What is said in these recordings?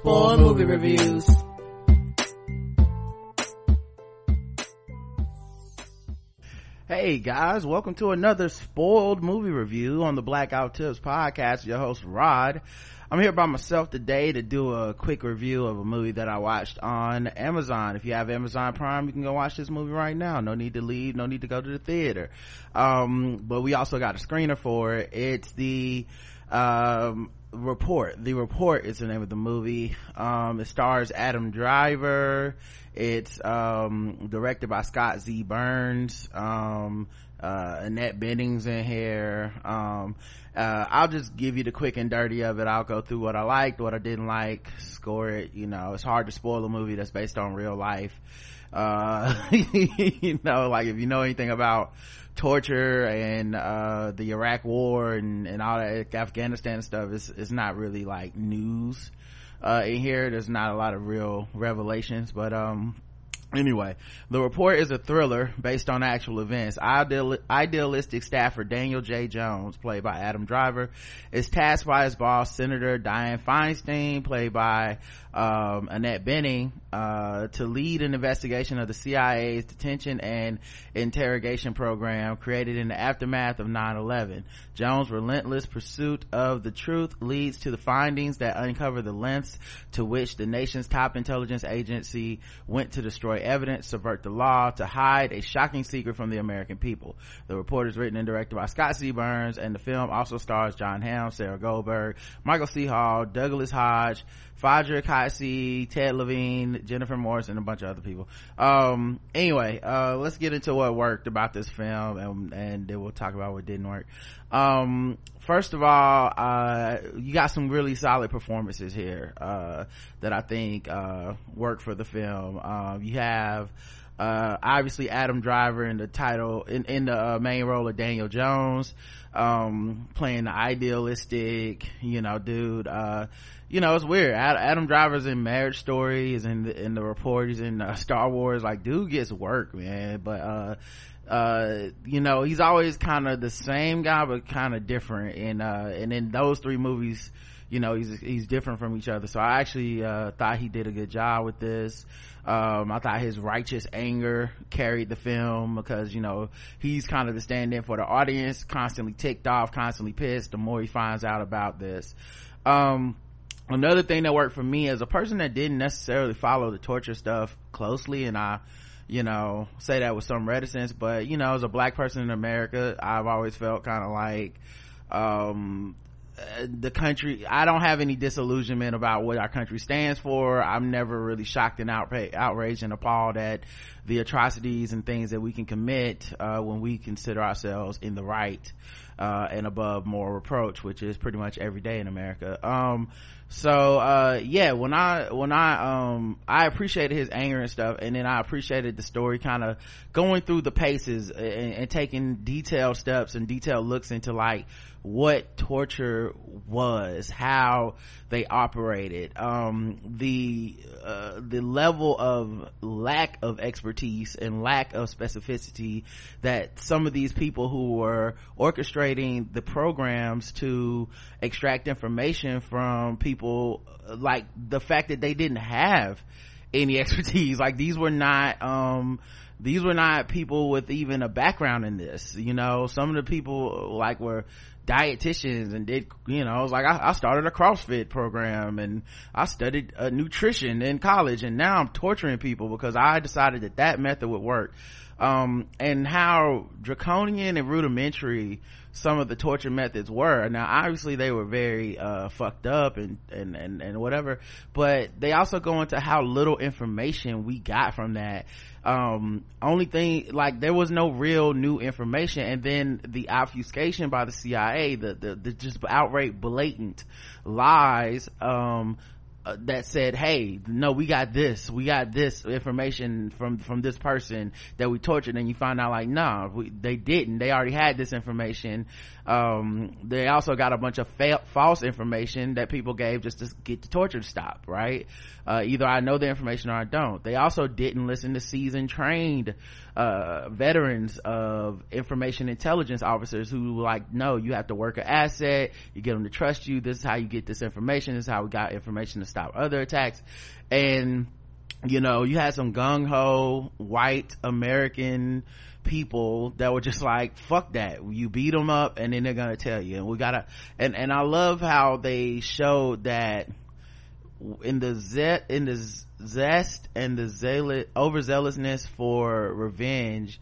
Spoil movie reviews. Hey guys, welcome to another spoiled movie review on the Blackout Tips podcast. Your host Rod. I'm here by myself today to do a quick review of a movie that I watched on Amazon. If you have Amazon Prime, you can go watch this movie right now. No need to leave, no need to go to the theater. Um, but we also got a screener for it. It's the, um, report. The report is the name of the movie. Um, it stars adam driver. It's um, directed by scott z. Burns. Um, uh, annette bening's in here. Um, uh, i'll just give you the quick and dirty of it. I'll go through what i liked what i didn't like score it. You know it's hard to spoil a movie that's based on real life uh, you know like if you know anything about torture and uh, the Iraq war and, and all that Afghanistan stuff is is not really like news uh, in here. There's not a lot of real revelations, but um anyway the report is a thriller based on actual events. Ideal, idealistic staffer daniel j. Jones played by adam driver is tasked by his boss senator dianne feinstein played by um, annette bening uh, to lead an investigation of the cia's detention and interrogation program created in the aftermath of 9-11 jones relentless pursuit of the truth leads to the findings that uncover the lengths to which the nation's top intelligence agency went to destroy evidence, subvert the law, to hide a shocking secret from the American people. The report is written and directed by Scott Z. Burns, and the film also stars Jon Hamm, Sarah Goldberg, Michael C. Hall, Douglas Hodge, Phaedra Casey, Ted Levine, Jennifer Morris, and a bunch of other people. Um, anyway, uh, let's get into what worked about this film, and, and then we'll talk about what didn't work. Um, first of all, uh, you got some really solid performances here, uh, that I think, uh, work for the film. Um, you have, uh, obviously Adam Driver in the title, in, in the uh, main role of Daniel Jones, um, playing the idealistic, you know, dude, uh, you know, it's weird. Adam Driver's in Marriage Story, is in the, in the report, he's in Star Wars, like dude gets work, man, but, uh, you know, he's always kind of the same guy, but kind of different. And, uh, and in those three movies, you know, he's, he's different from each other. So I actually, uh, thought he did a good job with this. Um, I thought his righteous anger carried the film because, you know, he's kind of the stand-in for the audience, constantly ticked off, constantly pissed the more he finds out about this. Um, another thing that worked for me as a person that didn't necessarily follow the torture stuff closely and I, you know say that with some reticence but you know as a black person in america i've always felt kind of like um the country i don't have any disillusionment about what our country stands for. I'm never really shocked and outra- outraged and appalled at the atrocities and things that we can commit uh, when we consider ourselves in the right uh, and above moral reproach which is pretty much every day in america. Um, so uh, yeah when i when i um i appreciated his anger and stuff and then i appreciated the story kind of going through the paces and, and taking detailed steps and detailed looks into like what torture was how they operated. Um, the uh, the level of lack of expertise and lack of specificity that some of these people who were orchestrating the programs to extract information from people like the fact that they didn't have any expertise. Like these were not um these were not people with even a background in this you know? Some of the people like were dietitians and did you know like I, I, started a CrossFit program and I studied uh, nutrition in college and now I'm torturing people because I decided that that method would work. Um, and how draconian and rudimentary some of the torture methods were. Now obviously they were very uh, fucked up and, and and and whatever but they also go into how little information we got from that. Um only thing like there was no real new information and then the obfuscation by the cia the the, the just outright blatant lies um uh, that said, "Hey, no, we got this, we got this information from from this person that we tortured," and you find out like, nah, they didn't. They already had this information. Um, they also got a bunch of fa- false information that people gave just to get the torture to stop. Right? Uh, either I know the information or I don't. They also didn't listen to seasoned, trained uh, veterans of information intelligence officers who were like, no, you have to work an asset. You get them to trust you. This is how you get this information. This is how we got information to stop other attacks. And, you know, you had some gung ho white American people that were just like fuck that you beat them up and then they're gonna tell you and we gotta and and i love how they showed that in the zet in the zest and the zealot overzealousness for revenge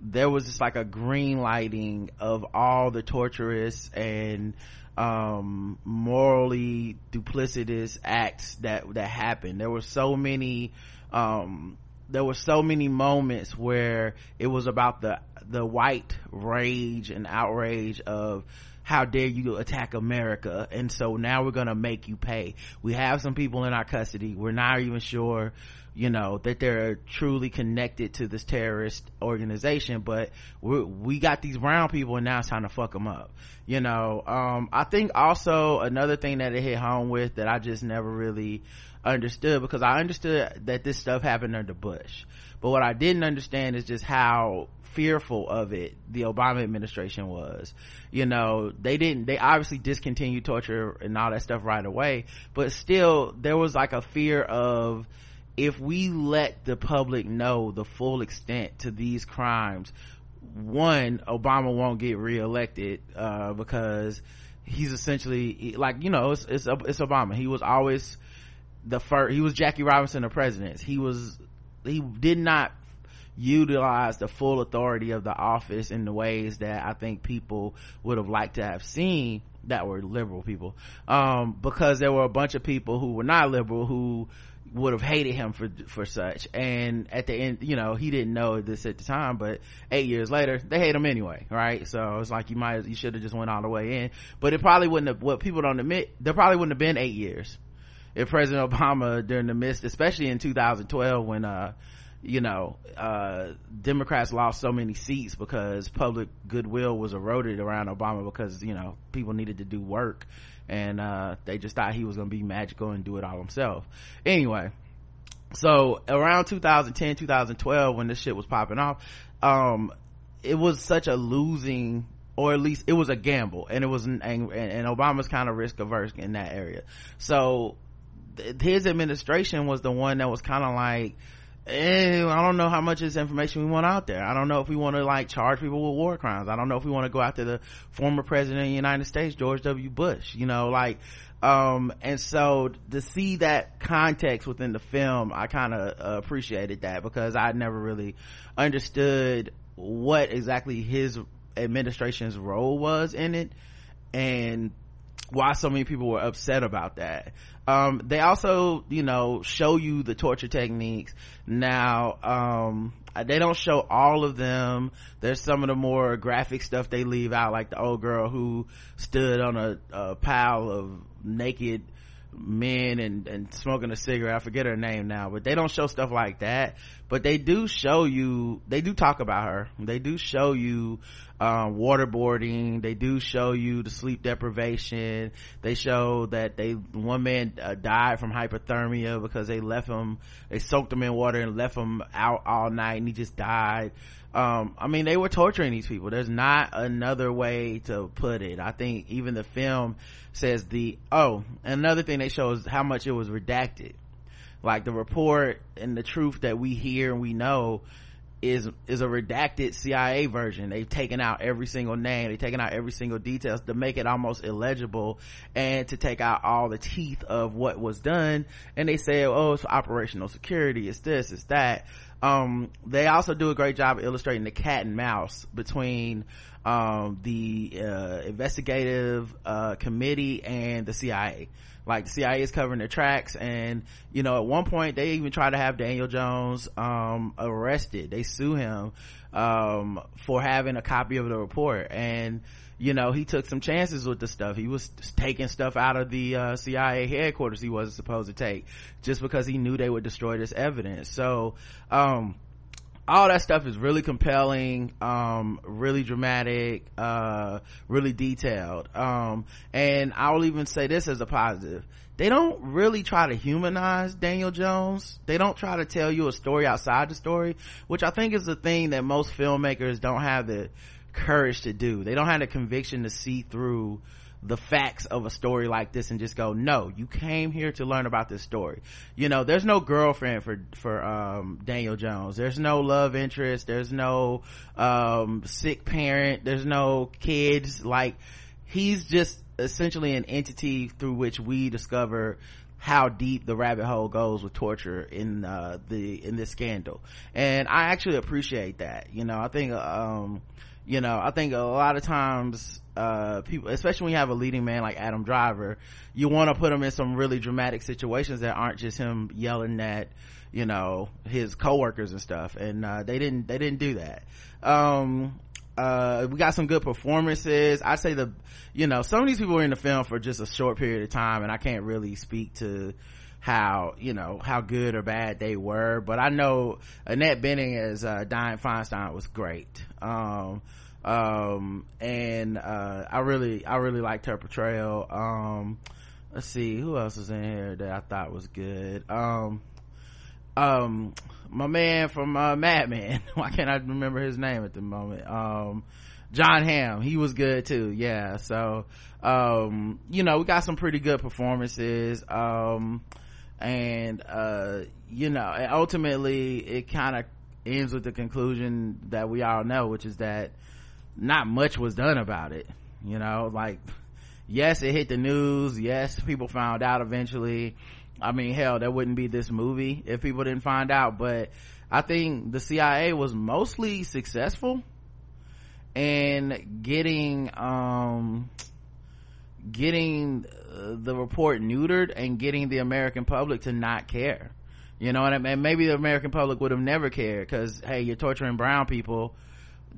there was just like a green lighting of all the torturous and um morally duplicitous acts that that happened. There were so many um there were so many moments where it was about the the white rage and outrage of how dare you attack america and so now we're gonna make you pay. We have some people in our custody. We're not even sure you know that they're truly connected to this terrorist organization but we we got these brown people and now it's time to fuck them up you know. Um, i think also another thing that it hit home with that i just never really understood because i understood that this stuff happened under bush but what i didn't understand is just how fearful of it the Obama administration was. You know, they didn't, they obviously discontinued torture and all that stuff right away, but still there was like a fear of if we let the public know the full extent to these crimes, one, Obama won't get reelected, uh, because he's essentially like, you know, it's, it's, it's Obama. He was always the first, he was Jackie Robinson of presidents. He was, he did not utilize the full authority of the office in the ways that I think people would have liked to have seen that were liberal people. Um, because there were a bunch of people who were not liberal who would have hated him for for such and at the end you know he didn't know this at the time but eight years later they hate him anyway right so it's like you might you should have just went all the way in but it probably wouldn't have what people don't admit there probably wouldn't have been eight years if president obama during the midst especially in 2012 when uh you know uh, democrats lost so many seats because public goodwill was eroded around obama because you know people needed to do work. And uh, they just thought he was gonna be magical and do it all himself. Anyway so around 2010 2012 when this shit was popping off um, it was such a losing or at least it was a gamble. And it was and, and obama's kind of risk averse in that area. So th- his administration was the one that was kind of like eh, I don't know how much of this information we want out there. I don't know if we want to like charge people with war crimes. I don't know if we want to go after the former president of the United States, George W. Bush, you know, like, um, and so to see that context within the film, I kind of uh, appreciated that because I never really understood what exactly his administration's role was in it and why so many people were upset about that. Um, they also you know show you the torture techniques. Now um, they don't show all of them. There's some of the more graphic stuff they leave out like the old girl who stood on a, a pile of naked men and and smoking a cigarette. I forget her name now but they don't show stuff like that. But they do show you they do talk about her. They do show you um, waterboarding they do show you the sleep deprivation they show that they one man uh, died from hypothermia because they left him they soaked him in water and left him out all night and he just died um, I mean, they were torturing these people. There's not another way to put it. I think even the film says the, oh, another thing they show is how much it was redacted. Like the report and the truth that we hear and we know is, is a redacted CIA version. They've taken out every single name. They've taken out every single details to make it almost illegible and to take out all the teeth of what was done. And they say, oh, it's operational security. It's this, it's that um, they also do a great job illustrating the cat and mouse between um, the uh, investigative uh, committee and the cia like the cia is covering their tracks and you know at one point they even try to have daniel jones um, arrested. They sue him um, for having a copy of the report. And you know he took some chances with the stuff. He was taking stuff out of the uh, cia headquarters he wasn't supposed to take just because he knew they would destroy this evidence. So um, all that stuff is really compelling um, really dramatic uh, really detailed. Um, and i'll even say this as a positive. They don't really try to humanize daniel jones. They don't try to tell you a story outside the story which i think is the thing that most filmmakers don't have the courage to do. They don't have the conviction to see through the facts of a story like this and just go no you came here to learn about this story. You know there's no girlfriend for for um, daniel jones. There's no love interest. There's no um, sick parent. There's no kids. Like he's just essentially an entity through which we discover how deep the rabbit hole goes with torture in uh, the in this scandal. And i actually appreciate that. You know i think um, you know i think a lot of times uh, people especially when you have a leading man like adam driver you want to put him in some really dramatic situations that aren't just him yelling at you know his coworkers and stuff and uh, they didn't they didn't do that. Um, uh, we got some good performances. I'd say the you know some of these people were in the film for just a short period of time and i can't really speak to how you know how good or bad they were but i know annette bening as uh, dianne feinstein was great. Um, um, and uh, i really i really liked her portrayal um, let's see who else is in here that i thought was good um, um my man from uh, Mad Men. Why can't I remember his name at the moment? Um, Jon Hamm. He was good too. Yeah. So, um, you know, we got some pretty good performances. Um, and, uh, you know, ultimately it kind of ends with the conclusion that we all know, which is that not much was done about it. You know, like, yes, it hit the news. Yes, people found out eventually I mean, hell, there wouldn't be this movie if people didn't find out, but I think the CIA was mostly successful in getting, um, getting uh, the report neutered and getting the American public to not care. You know, and, and maybe the American public would have never cared because, hey, you're torturing brown people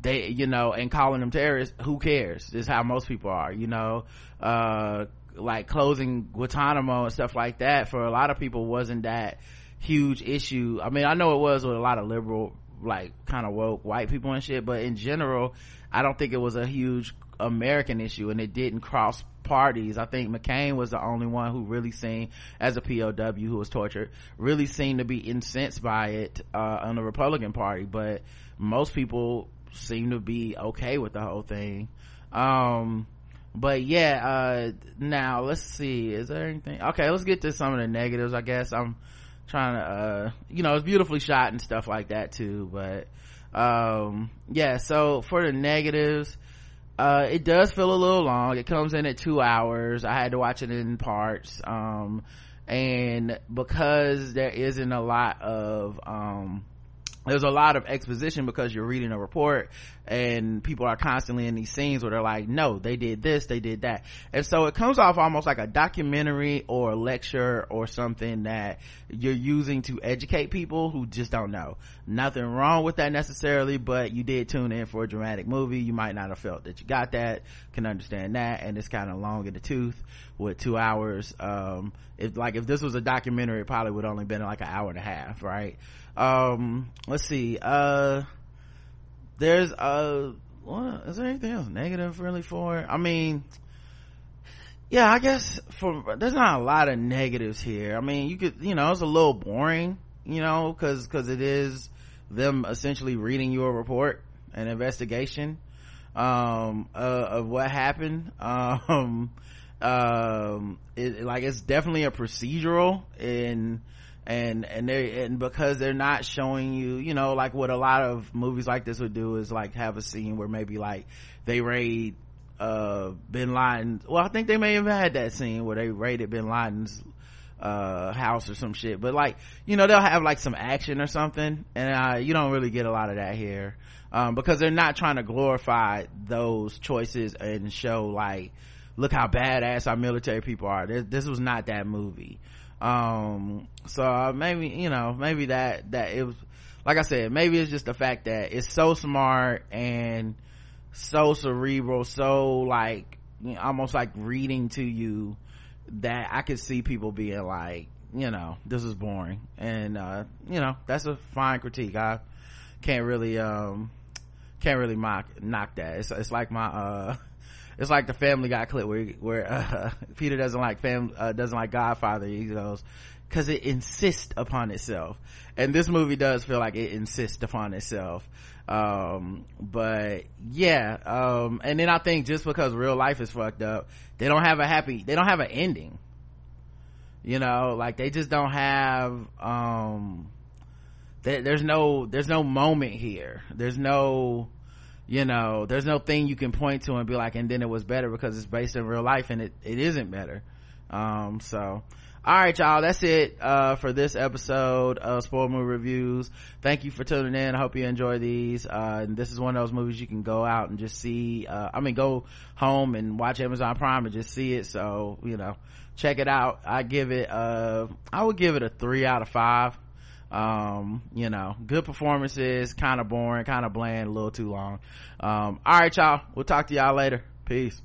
they you know and calling them terrorists who cares is how most people are you know uh like closing Guantanamo and stuff like that for a lot of people wasn't that huge issue. I mean, I know it was with a lot of liberal, like kind of woke white people and shit, but in general, I don't think it was a huge American issue and it didn't cross parties. I think McCain was the only one who really seemed, as a POW who was tortured, really seemed to be incensed by it, uh, on the Republican party, but most people seem to be okay with the whole thing. Um, but yeah uh now let's see. Is there anything? Okay let's get to some of the negatives i guess. I'm trying to uh you know it's beautifully shot and stuff like that too but um yeah so for the negatives uh it does feel a little long. It comes in at two hours. I had to watch it in parts um and because there isn't a lot of um there's a lot of exposition because you're reading a report and people are constantly in these scenes where they're like no they did this they did that. And so it comes off almost like a documentary or a lecture or something that you're using to educate people who just don't know. Nothing wrong with that necessarily but you did tune in for a dramatic movie. You might not have felt that you got that. Can understand that. And it's kind of long in the tooth with two hours. Um if like if this was a documentary it probably would only been like an hour and a half right um let's see uh there's uh what is there anything else negative really for i mean yeah i guess for there's not a lot of negatives here. I mean you could you know it's a little boring you know because because it is them essentially reading your report an investigation um uh, of what happened. Um um it like it's definitely a procedural and and and they and because they're not showing you you know like what a lot of movies like this would do is like have a scene where maybe like they raid uh bin laden. Well i think they may have had that scene where they raided bin laden's uh house or some shit. But like you know they'll have like some action or something. And uh you don't really get a lot of that here. Um because they're not trying to glorify those choices and show like look how badass our military people are. This, this was not that movie um so uh, maybe you know maybe that that it was like i said maybe it's just the fact that it's so smart and so cerebral so like almost like reading to you that i could see people being like you know this is boring. And uh you know that's a fine critique. I can't really um can't really mock knock that. It's, it's like my uh it's like the family guy clip where where uh, peter doesn't like fam uh, doesn't like godfather. He goes because it insists upon itself. And this movie does feel like it insists upon itself. Um but yeah um and then i think just because real life is fucked up they don't have a happy they don't have an ending. You know like they just don't have um there's no there's no moment here. There's no you know there's no thing you can point to and be like and then it was better because it's based in real life and it it isn't better. Um so all right y'all that's it uh for this episode of spoil movie reviews. Thank you for tuning in. I hope you enjoy these. Uh and this is one of those movies you can go out and just see uh i mean go home and watch amazon prime and just see it. So you know check it out. I give it uh i would give it a three out of five um you know good performances kind of boring kind of bland a little too long. Um all right y'all. We'll talk to y'all later. Peace